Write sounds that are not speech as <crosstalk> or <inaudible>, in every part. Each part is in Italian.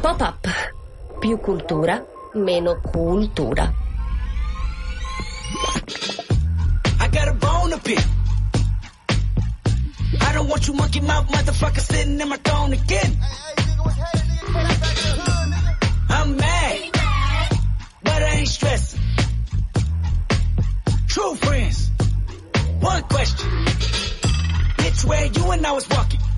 Pop-up. Più cultura, meno cultura. I got a bone. I don't want you monkey mouth motherfucker sitting in my throne again. I'm mad, but I ain't stressing. True friends, one question. Bitch, where you and I was walking.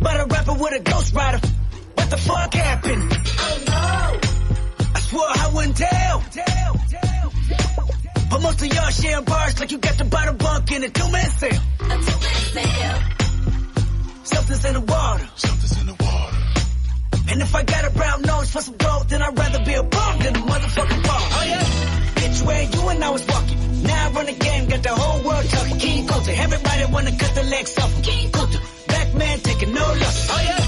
But a rapper with a ghost rider. What the fuck happened? Oh no. I swore I wouldn't tell. Tell, tell. But most of y'all sharing bars like you got the bottom bunk in a two-man sale. A two-man sale. Something's in the water. Something's in the water. And if I got a brown nose for some gold, then I'd rather be a bum than a motherfucking ball. Oh yeah? Bitch, where you and I was walking. Now I run the game, got the whole world talking. King Kunta, everybody wanna cut the legs off. King man no. Oh yeah?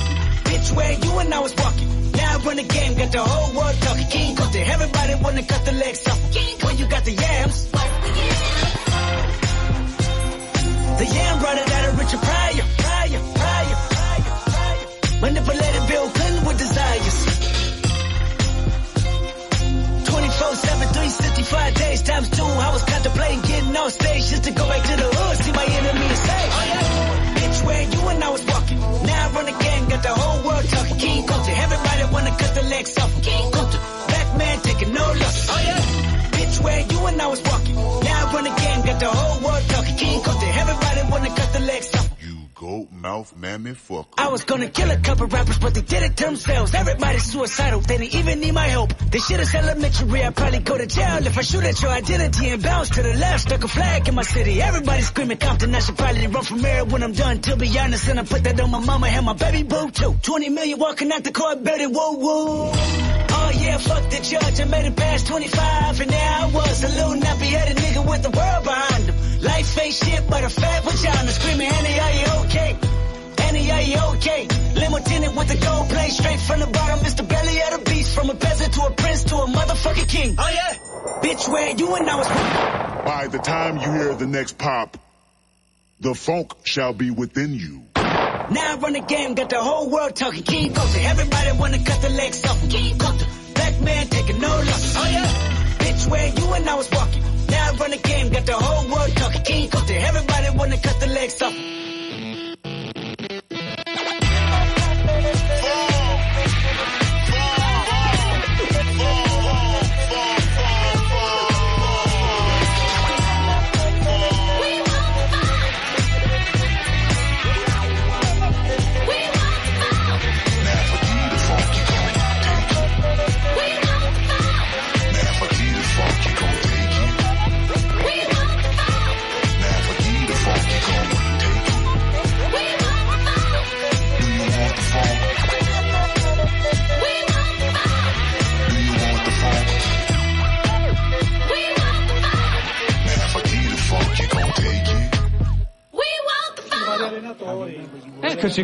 Bitch, where you and I was walking. Now I run the game, got the whole world talking. King Kunta, everybody wanna cut the legs off. When you got the yams. What's the yam? The yam brought it out of Richard Pryor, Pryor, Pryor, Pryor, Pryor. Manipulated Bill Clinton with desires. 24 7, 365 days times two. I was contemplating getting on stage just to go back to the hood, see my enemy talking. King Kunta, everybody wanna cut the legs off. King Kunta, black man taking no loss. Oh yeah, bitch, where you and I was walking. Mouth mammy fucker. I was gonna kill a couple rappers, but they did it themselves. Everybody's suicidal, they didn't even need my help. This shit is elementary, I'd probably go to jail if I shoot at your identity and bounce to the left. Stuck a flag in my city, everybody screaming Compton. I should probably run from mayor when I'm done, to be honest. And I put that on my mama and my baby boo too. 20 million walking out the court, better whoa whoa. Oh yeah, fuck the judge, I made it past 25, and now I was a little nappy headed nigga with the world behind him. Life ain't shit but a fat vagina screaming, Annie, to a prince to a motherfucking king. Oh yeah? Bitch, where you and I was. By the time you hear the next pop, the funk shall be within you. Now I run the game, got the whole world talking. King Kunta, everybody wanna cut the legs off. King Kunta, black man taking no loss. Oh yeah? Bitch, where you and I was walking. Now I run the game, got the whole world talking. King Kunta, everybody wanna cut the legs off.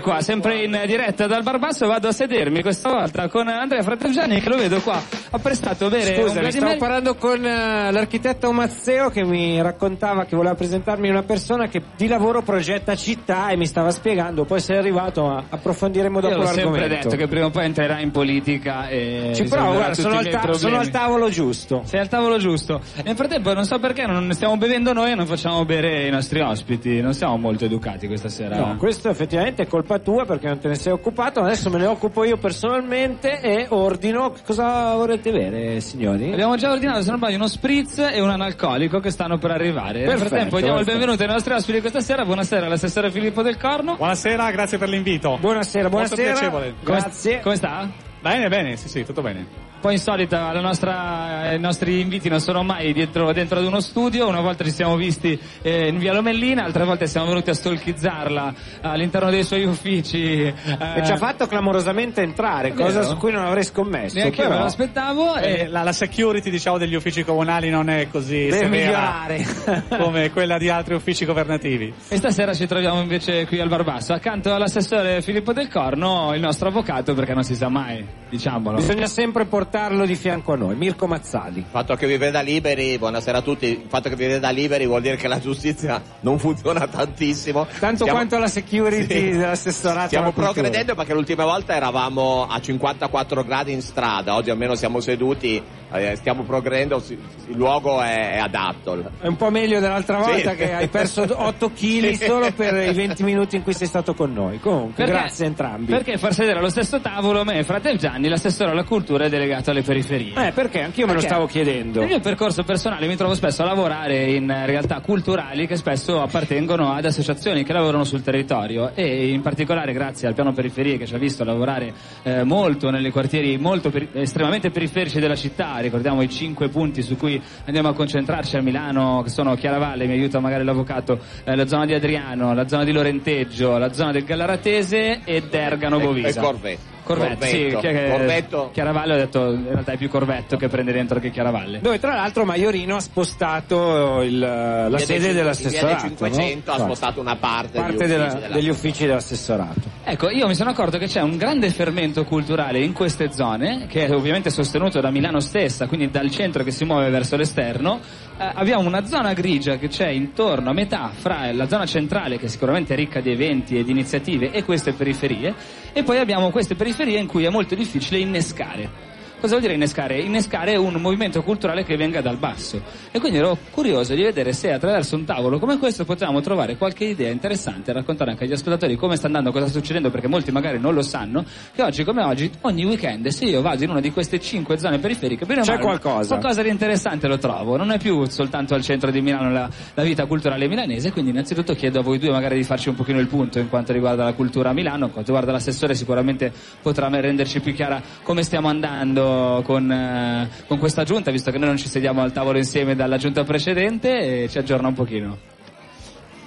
Qua, sempre in diretta dal Barbasso, vado a sedermi questa volta con Andrea Fratelgiani che lo vedo qua, ha prestato bere un Scusa, mi stavo parlando con eh, l'architetto Mazzeo che mi raccontava che voleva presentarmi una persona che di lavoro progetta città e mi stava spiegando, poi sei arrivato approfondiremo dopo Io l'ho sempre l'argomento. detto che prima o poi entrerà in politica e Ci provo, guarda, sono al, ta- sono al tavolo giusto. Sei al tavolo giusto. Nel frattempo non so perché non stiamo bevendo noi e non facciamo bere i nostri ospiti. Non siamo molto educati questa sera. No, questo effettivamente è colpa tua perché non te ne sei occupato, adesso me ne occupo io personalmente e ordino. Cosa vorrete bere, signori? Abbiamo già ordinato, se non sbaglio, uno spritz e un analcolico che stanno per arrivare. Nel Perfetto, frattempo diamo il benvenuto ai nostri ospiti questa sera. Buonasera all'assessore Filippo del Corno. Buonasera, grazie per l'invito. Buonasera, Molto buonasera. piacevole. Come- Grazie. Come sta? Bene, bene, sì, sì, tutto bene. Un po' insolita, la nostra, i nostri inviti non sono mai dietro, dentro ad uno studio, una volta ci siamo visti eh, in via Lomellina, altre volte siamo venuti a stalkizzarla all'interno dei suoi uffici. eh, E ci ha fatto clamorosamente entrare, cosa Vero? su cui non avrei scommesso. Neanche io me però lo aspettavo Eh, e la, la security, diciamo, degli uffici comunali non è così Deve migliorare. <laughs> come quella di altri uffici governativi. E stasera ci troviamo invece qui al Barbasso, accanto all'assessore Filippo Del Corno, il nostro avvocato, perché non si sa mai, diciamolo. Bisogna sempre portarlo di fianco a noi, Mirko Mazzali. Il fatto che vi veda liberi, buonasera a tutti, il fatto che vi veda liberi vuol dire che la giustizia non funziona tantissimo. Tanto Stiamo- quanto la security Sì. dell'assessorato. Stiamo progredendo perché l'ultima volta eravamo a 54 gradi in strada, oggi almeno siamo seduti, eh, stiamo progredendo, il luogo è, è adatto. È un po' meglio dell'altra Sì. volta che hai perso 8 kg Sì. solo per i 20 minuti in cui sei stato con noi. Comunque, Perché- grazie a entrambi. Perché far sedere allo stesso tavolo me e Fratel Gianni, l'assessore alla cultura e delegato alle periferie. Eh, perché anch'io me lo Perché? stavo chiedendo. Nel mio percorso personale mi trovo spesso a lavorare in realtà culturali che spesso appartengono ad associazioni che lavorano sul territorio e in particolare grazie al piano periferie che ci ha visto lavorare eh, molto nelle quartieri molto peri- estremamente periferici della città, ricordiamo i cinque punti su cui andiamo a concentrarci a Milano che sono Chiaravalle, mi aiuta magari l'avvocato, eh, la zona di Adriano, la zona di Lorenteggio, la zona del Gallaratese e Dergano E- Bovisa. e Corvetto. Corvetto, sì, Corvetto. che- Corvetto. Chiaravalle ho detto in realtà è più Corvetto che prende dentro che Chiaravalle. Dove tra l'altro Maiorino ha spostato il- la Via sede dell'assessorato. Via dei 500 no? ha spostato una parte, parte degli della- uffici degli uffici dell'assessorato. Ecco, io mi sono accorto che c'è un grande fermento culturale in queste zone, che è ovviamente sostenuto da Milano stessa, quindi dal centro che si muove verso l'esterno. Eh, abbiamo una zona grigia che c'è intorno a metà fra la zona centrale, che sicuramente è ricca di eventi e di iniziative, e queste periferie, e poi abbiamo queste periferie in cui è molto difficile innescare. Cosa vuol dire innescare? Innescare un movimento culturale che venga dal basso. E quindi ero curioso di vedere se attraverso un tavolo come questo potevamo trovare qualche idea interessante e raccontare anche agli ascoltatori come sta andando, cosa sta succedendo, perché molti magari non lo sanno, che oggi come oggi, ogni weekend, se io vado in una di queste cinque zone periferiche, bene o C'è male, qualcosa. Qualcosa di interessante lo trovo. Non è più soltanto al centro di Milano la, la vita culturale milanese, quindi innanzitutto chiedo a voi due magari di farci un pochino il punto in quanto riguarda la cultura a Milano, in quanto riguarda l'assessore sicuramente potrà renderci più chiara come stiamo andando con, eh, con questa giunta, visto che noi non ci sediamo al tavolo insieme dalla giunta precedente e ci aggiorna un pochino.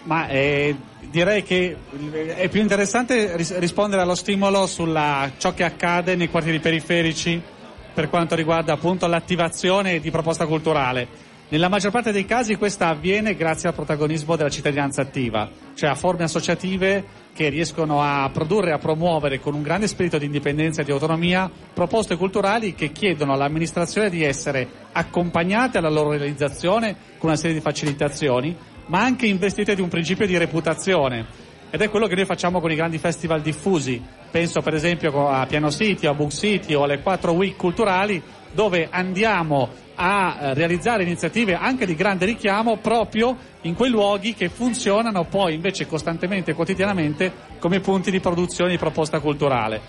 Ma eh, direi che è più interessante ris- rispondere allo stimolo sulla ciò che accade nei quartieri periferici per quanto riguarda appunto l'attivazione di proposta culturale. Nella maggior parte dei casi questa avviene grazie al protagonismo della cittadinanza attiva, cioè a forme associative che riescono a produrre e a promuovere con un grande spirito di indipendenza e di autonomia proposte culturali che chiedono all'amministrazione di essere accompagnate alla loro realizzazione con una serie di facilitazioni, ma anche investite di un principio di reputazione. Ed è quello che noi facciamo con i grandi festival diffusi. Penso per esempio a Piano City, a Book City o alle quattro week culturali dove andiamo a eh, realizzare iniziative anche di grande richiamo proprio in quei luoghi che funzionano poi invece costantemente e quotidianamente come punti di produzione di proposta culturale.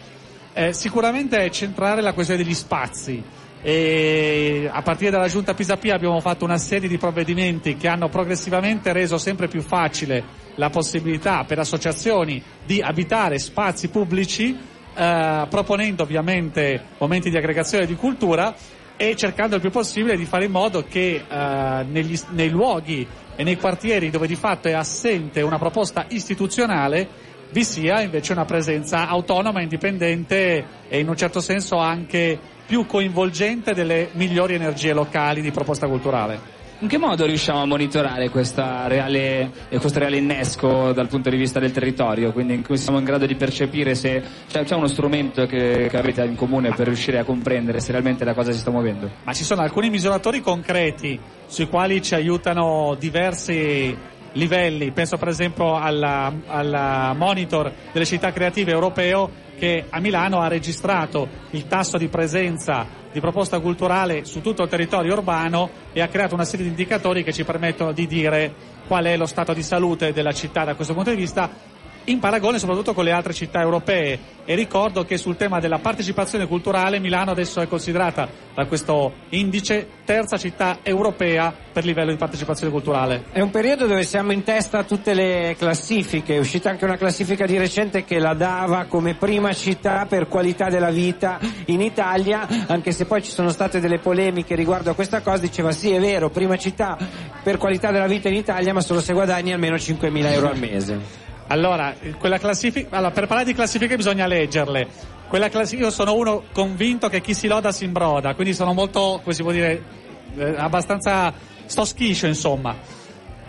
Eh, sicuramente è centrale la questione degli spazi e a partire dalla giunta Pisapia abbiamo fatto una serie di provvedimenti che hanno progressivamente reso sempre più facile la possibilità per associazioni di abitare spazi pubblici eh, proponendo ovviamente momenti di aggregazione di cultura e cercando il più possibile di fare in modo che eh, negli- nei luoghi e nei quartieri dove di fatto è assente una proposta istituzionale vi sia invece una presenza autonoma, indipendente e in un certo senso anche più coinvolgente delle migliori energie locali di proposta culturale. In che modo riusciamo a monitorare questa reale, questo reale innesco dal punto di vista del territorio? Quindi in cui siamo in grado di percepire se c'è, c'è uno strumento che, che avete in comune per riuscire a comprendere se realmente la cosa si sta muovendo? Ma ci sono alcuni misuratori concreti sui quali ci aiutano diversi livelli, penso per esempio alla monitor delle città creative europeo che a Milano ha registrato il tasso di presenza di proposta culturale su tutto il territorio urbano e ha creato una serie di indicatori che ci permettono di dire qual è lo stato di salute della città da questo punto di vista in paragone soprattutto con le altre città europee e ricordo che sul tema della partecipazione culturale Milano adesso è considerata da questo indice terza città europea per livello di partecipazione culturale. È un periodo dove siamo in testa a tutte le classifiche, è uscita anche una classifica di recente che la dava come prima città per qualità della vita in Italia, anche se poi ci sono state delle polemiche riguardo a questa cosa, diceva sì è vero, prima città per qualità della vita in Italia, ma solo se guadagni almeno 5.000 euro al mese. Allora, quella classifica, allora, per parlare di classifiche bisogna leggerle. Quella classifica, io sono uno convinto che chi si loda si imbroda, quindi sono molto, come si può dire, eh, abbastanza stoschiscio, insomma.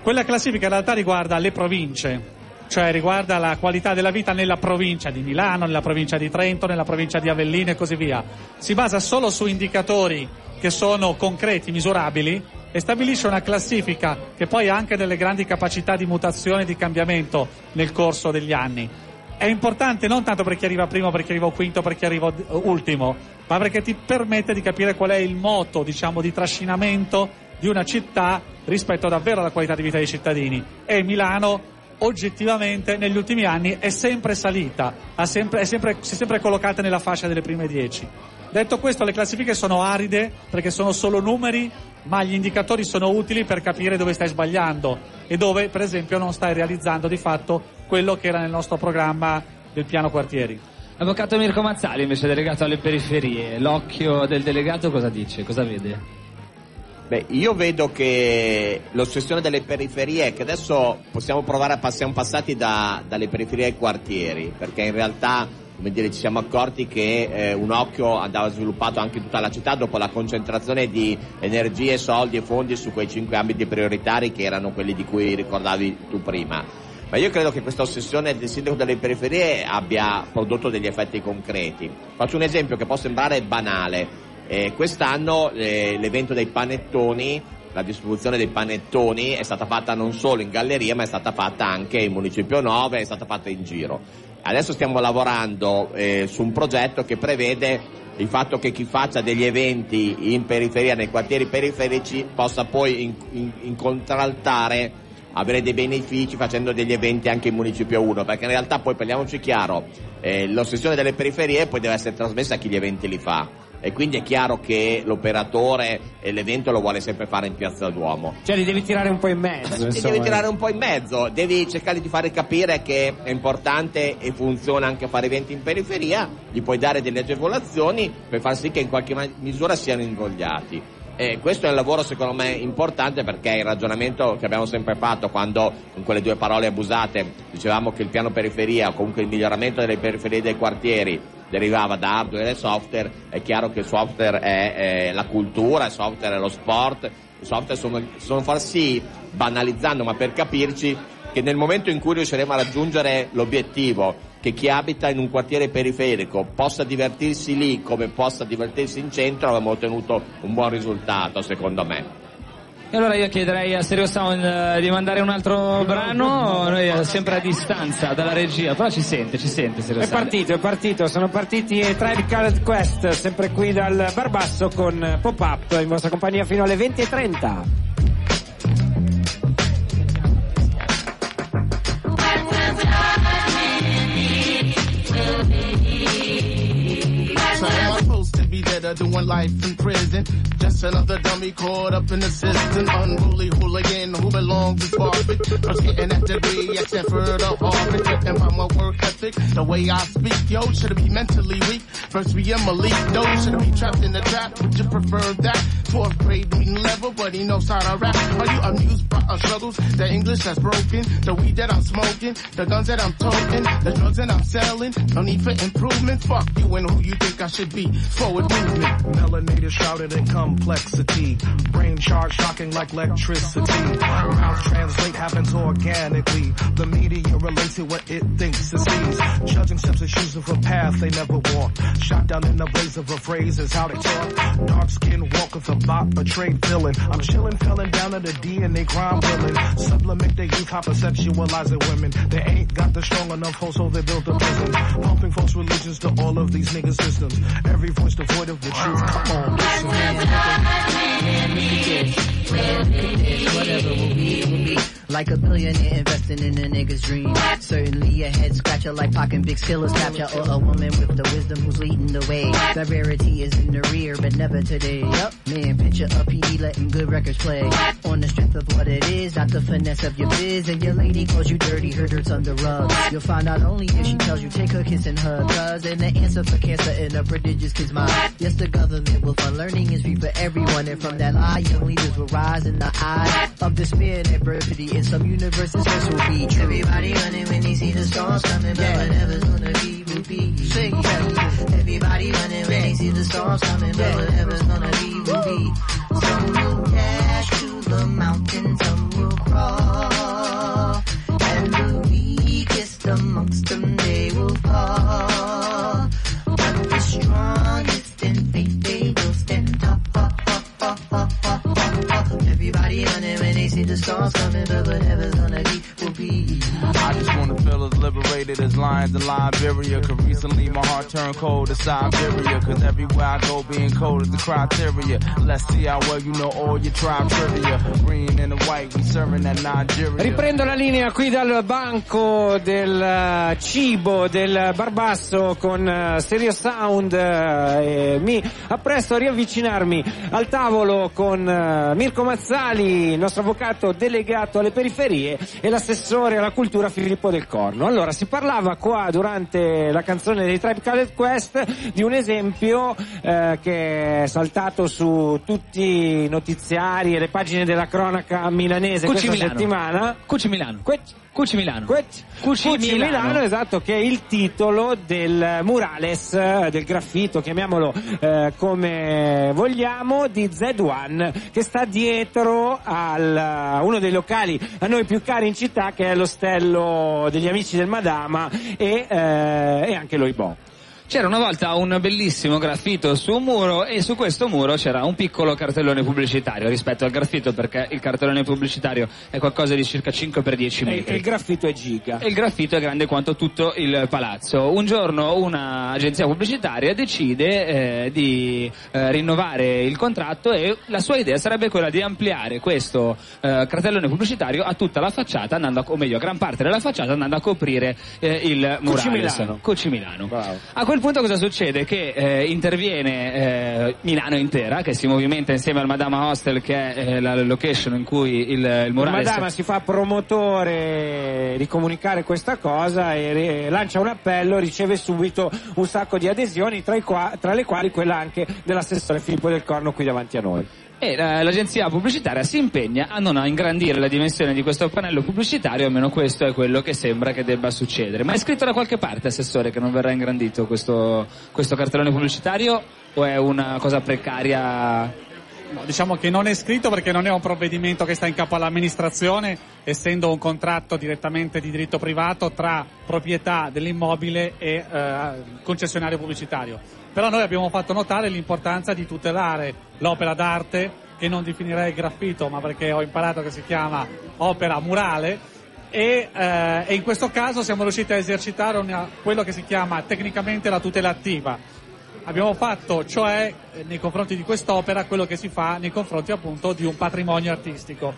Quella classifica in realtà riguarda le province, cioè riguarda la qualità della vita nella provincia di Milano, nella provincia di Trento, nella provincia di Avellino e così via. Si basa solo su indicatori che sono concreti, misurabili e stabilisce una classifica che poi ha anche delle grandi capacità di mutazione e di cambiamento nel corso degli anni. È importante non tanto per chi arriva primo, per chi arriva quinto, per chi arriva ultimo, ma perché ti permette di capire qual è il moto, diciamo, di trascinamento di una città rispetto davvero alla qualità di vita dei cittadini. E Milano oggettivamente negli ultimi anni è sempre salita, sempre- è sempre- si è sempre collocata nella fascia delle prime dieci. Detto questo, le classifiche sono aride perché sono solo numeri, ma gli indicatori sono utili per capire dove stai sbagliando e dove, per esempio, non stai realizzando di fatto quello che era nel nostro programma del piano quartieri. Avvocato Mirko Mazzali, invece delegato alle periferie, l'occhio del delegato cosa dice? Cosa vede? Beh, io vedo che l'ossessione delle periferie, che adesso possiamo provare a passare, passati da- dalle periferie ai quartieri, perché in realtà, come dire, ci siamo accorti che eh, un occhio andava sviluppato anche in tutta la città dopo la concentrazione di energie, soldi e fondi su quei cinque ambiti prioritari che erano quelli di cui ricordavi tu prima. Ma io credo che questa ossessione del sindaco delle periferie abbia prodotto degli effetti concreti. Faccio un esempio che può sembrare banale. Eh, quest'anno eh, l'evento dei panettoni, la distribuzione dei panettoni è stata fatta non solo in galleria ma è stata fatta anche in Municipio 9, è stata fatta in giro. Adesso stiamo lavorando eh, su un progetto che prevede il fatto che chi faccia degli eventi in periferia, nei quartieri periferici, possa poi in- in- incontraltare, avere dei benefici facendo degli eventi anche in Municipio 1, perché in realtà poi parliamoci chiaro, eh, l'ossessione delle periferie poi deve essere trasmessa a chi gli eventi li fa. E quindi è chiaro che l'operatore e l'evento lo vuole sempre fare in Piazza Duomo. Cioè li devi tirare un po' in mezzo. Insomma. devi tirare un po' in mezzo, devi cercare di fare capire che è importante e funziona anche fare eventi in periferia, gli puoi dare delle agevolazioni per far sì che in qualche misura siano invogliati. E questo è un lavoro secondo me importante perché il ragionamento che abbiamo sempre fatto quando con quelle due parole abusate dicevamo che il piano periferia o comunque il miglioramento delle periferie dei quartieri derivava da hardware e software, è chiaro che software è, è la cultura, software è lo sport, software sono, sono far sì, banalizzando ma per capirci, che nel momento in cui riusciremo a raggiungere l'obiettivo che chi abita in un quartiere periferico possa divertirsi lì come possa divertirsi in centro, avremo ottenuto un buon risultato secondo me. E allora io chiederei a Stereo Sound eh, di mandare un altro brano, noi eh, sempre a distanza dalla regia, però ci sente, ci sente Stereo È Sound. partito, è partito, sono partiti i Tribe Called Quest, sempre qui dal Barbasso con Pop-Up in vostra compagnia fino alle 20.30. doing life in prison? Just another dummy caught up in the system. Unruly hooligan who belongs to Barbic. First getting that degree at Stanford or Harvard. Talking about my work ethic, the way I speak. Yo, should be mentally weak? First be a Malik, though. Should be trapped in the trap? Would you prefer that? Fourth grade reading level, but he knows how to rap. Are you amused by our struggles? The English that's broken, the weed that I'm smoking, the guns that I'm toting, the drugs that I'm selling. No need for improvement. Fuck you and who you think I should be. Forward movement. Melanated shrouded in complexity. Brain charge shocking like electricity. Mouth translate happens organically. The media relates to what it thinks it sees. Judging steps and choosing for path they never walk. Shot down in the blaze of a phrase is how they talk. Dark skin walk with a bot, a trade villain. I'm chilling, felling down to the DNA crime villain. Sublimate their youth, hypersexualizing women. They ain't got the strong enough hold, so they built a prison. Pumping false religions to all of these niggas systems. Every voice devoid of the truth. Come on. Whatever will be, will be. Like a billionaire investing in a nigga's dream. Certainly a head scratcher like Pac and Big Skiller's capture or a woman with the wisdom who's leading the way. The rarity is in the rear, but never today. Yup, man, picture a PD letting good records play. On the strength of what it is, not the finesse of your biz. And your lady calls you dirty, her dirt's on the rug. You'll find out only if she tells you take her kiss and hug. Cause and the answer for cancer in a prodigious kid's mind. Yes, the government will fund learning is free for everyone. And from that lie, young leaders will rise in the eye of despair and adversity. In some universes, this will be true. Everybody running when they see the storms coming, but whatever's gonna be, will be. Sing, Everybody running when they see the storms coming, but whatever's gonna be, will be. Some will dash to the mountain, some will crawl. Lions in Liberia. Cause recently my heart turned cold to Siberia. Cause everywhere I go being cold is the criteria. Let's see how well you know all your tribe trivia. Green and the white, we serving that Nigeria. Riprendo la linea qui dal banco del eh, cibo del Barbasso con eh, Stereo Sound eh, e mi appresto a riavvicinarmi al tavolo con Mirko Mazzali, nostro avvocato delegato alle periferie e l'assessore alla cultura Filippo del Corno. Allora, si parlava qua durante la canzone dei Tribe Called Quest di un esempio eh, che è saltato su tutti i notiziari e le pagine della cronaca milanese Cucci questa Milano. settimana. Cucci Milano. Cucci Milano. Cucci, Cucci Milano. Milano. esatto, che è il titolo del murales, eh, del graffito, chiamiamolo eh, come vogliamo, di Z1, che sta dietro al, uno dei locali a noi più cari in città, che è l'ostello degli amici del Madama e, eh, e anche l'Oibò. C'era una volta un bellissimo graffito su un muro e su questo muro c'era un piccolo cartellone pubblicitario rispetto al graffito perché il cartellone pubblicitario è qualcosa di circa 5 x 10 E, metri. e il graffito è giga. E il graffito è grande quanto tutto il palazzo. Un giorno un'agenzia pubblicitaria decide eh, di eh, rinnovare il contratto e la sua idea sarebbe quella di ampliare questo eh, cartellone pubblicitario a tutta la facciata, andando a, o meglio a gran parte della facciata, andando a coprire eh, il murales. Milano. Cucci Milano. Quel punto cosa succede? Che eh, interviene eh, Milano intera, che si movimenta insieme al Madama Hostel, che è eh, la location in cui il, il Il murales Madama si fa promotore di comunicare questa cosa e re- lancia un appello, riceve subito un sacco di adesioni, tra, qua- tra le quali quella anche dell'assessore Filippo del Corno qui davanti a noi. E la- l'agenzia pubblicitaria si impegna a non ingrandire la dimensione di questo pannello pubblicitario, almeno questo è quello che sembra che debba succedere. Ma è scritto da qualche parte, Assessore, che non verrà ingrandito questo, questo cartellone pubblicitario o è una cosa precaria? No, diciamo che non è scritto perché non è un provvedimento che sta in capo all'amministrazione, essendo un contratto direttamente di diritto privato tra proprietà dell'immobile e eh, concessionario pubblicitario. Però noi abbiamo fatto notare l'importanza di tutelare l'opera d'arte, che non definirei graffito, ma perché ho imparato che si chiama opera murale, e, eh, e in questo caso siamo riusciti a esercitare una- quello che si chiama tecnicamente la tutela attiva. Abbiamo fatto, cioè, eh, nei confronti di quest'opera, quello che si fa nei confronti appunto di un patrimonio artistico.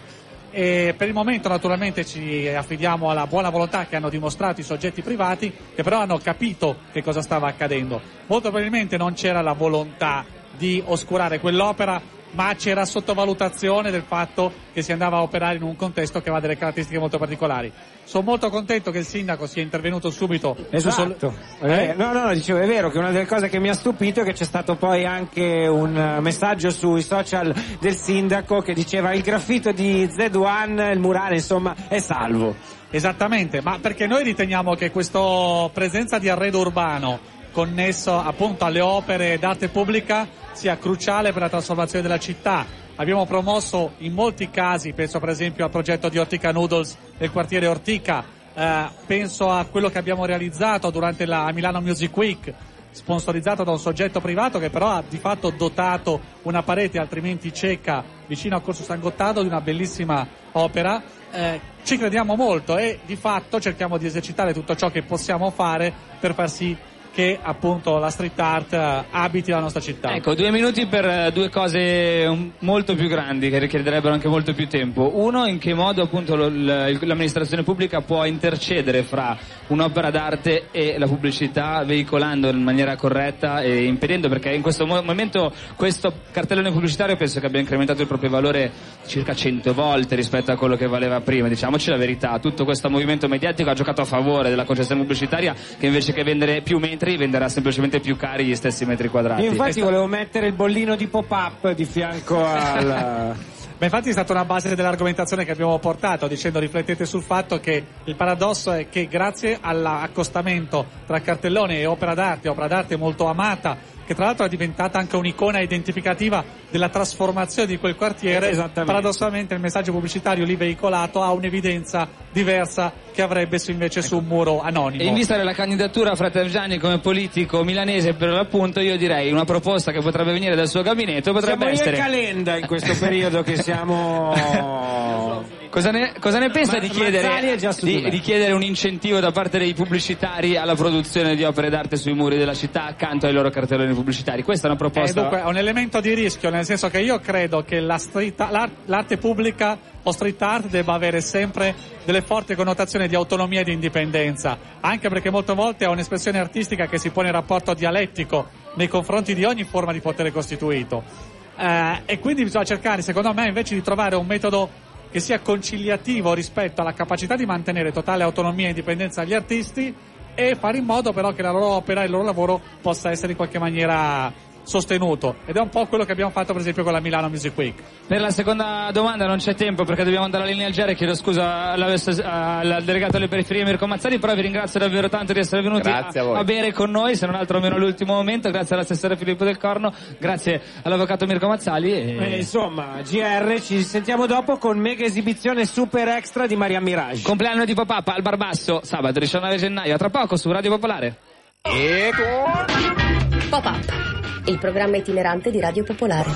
E per il momento naturalmente ci affidiamo alla buona volontà che hanno dimostrato i soggetti privati, che però hanno capito che cosa stava accadendo. Molto probabilmente non c'era la volontà di oscurare quell'opera, ma c'era sottovalutazione del fatto che si andava a operare in un contesto che aveva delle caratteristiche molto particolari. Sono molto contento che il sindaco sia intervenuto subito Esatto. Eh, no, no, dicevo, è vero che una delle cose che mi ha stupito è che c'è stato poi anche un eh, messaggio sui social del sindaco che diceva il graffito di Z1, il murale, insomma, è salvo. Esattamente, ma perché noi riteniamo che questa presenza di arredo urbano connesso appunto alle opere d'arte pubblica sia cruciale per la trasformazione della città. Abbiamo promosso in molti casi, penso per esempio al progetto di Ortica Noodles del quartiere Ortica, eh, penso a quello che abbiamo realizzato durante la Milano Music Week, sponsorizzato da un soggetto privato che però ha di fatto dotato una parete altrimenti cieca vicino a Corso San Gottardo di una bellissima opera. Eh, ci crediamo molto e di fatto cerchiamo di esercitare tutto ciò che possiamo fare per far sì che appunto la street art eh, abiti la nostra città. Ecco, due minuti per eh, due cose um, molto più grandi che richiederebbero anche molto più tempo. Uno, in che modo appunto l'amministrazione pubblica può intercedere fra un'opera d'arte e la pubblicità veicolando in maniera corretta e impedendo perché in questo mo- momento questo cartellone pubblicitario penso che abbia incrementato il proprio valore circa 100 volte rispetto a quello che valeva prima, diciamoci la verità, tutto questo movimento mediatico ha giocato a favore della concessione pubblicitaria che invece che vendere più metri venderà semplicemente più cari gli stessi metri quadrati. Io infatti volevo mettere il bollino di pop-up di fianco <laughs> al... Ma infatti è stata una base dell'argomentazione che abbiamo portato, dicendo riflettete sul fatto che il paradosso è che grazie all'accostamento tra cartellone e opera d'arte, opera d'arte molto amata, che tra l'altro è diventata anche un'icona identificativa della trasformazione di quel quartiere, paradossalmente il messaggio pubblicitario lì veicolato ha un'evidenza diversa che avrebbe su invece su un muro anonimo. E in vista della candidatura a Fratergiani come politico milanese per l'appunto, io direi una proposta che potrebbe venire dal suo gabinetto potrebbe Siamo io e essere... Calenda in questo periodo che siamo... Cosa ne, cosa ne pensa Ma- di chiedere, di, di chiedere un incentivo da parte dei pubblicitari alla produzione di opere d'arte sui muri della città accanto ai loro cartelloni pubblicitari? Questa è una Eh, proposta. dunque, è un elemento di rischio, nel senso che io credo che la street- l'ar- l'arte pubblica o street art debba avere sempre delle forti connotazioni di autonomia e di indipendenza, anche perché molte volte è un'espressione artistica che si pone in rapporto dialettico nei confronti di ogni forma di potere costituito. Eh, e quindi bisogna cercare, secondo me, invece di trovare un metodo che sia conciliativo rispetto alla capacità di mantenere totale autonomia e indipendenza agli artisti e fare in modo però che la loro opera e il loro lavoro possa essere in qualche maniera sostenuto ed è un po' quello che abbiamo fatto per esempio con la Milano Music Week. Per la seconda domanda non c'è tempo perché dobbiamo andare alla linea al GR, chiedo scusa al delegato alle periferie Mirko Mazzari, però vi ringrazio davvero tanto di essere venuti Grazie a voi. a bere con noi, se non altro almeno l'ultimo momento, grazie all'assessore Filippo Del Corno, grazie all'avvocato Mirko Mazzali e... Eh, insomma, GR, ci sentiamo dopo con mega esibizione super extra di Maria Mirage. Compleanno di papà al Barbasso, sabato 19 gennaio, a tra poco su Radio Popolare. Pop-up, il programma itinerante di Radio Popolare.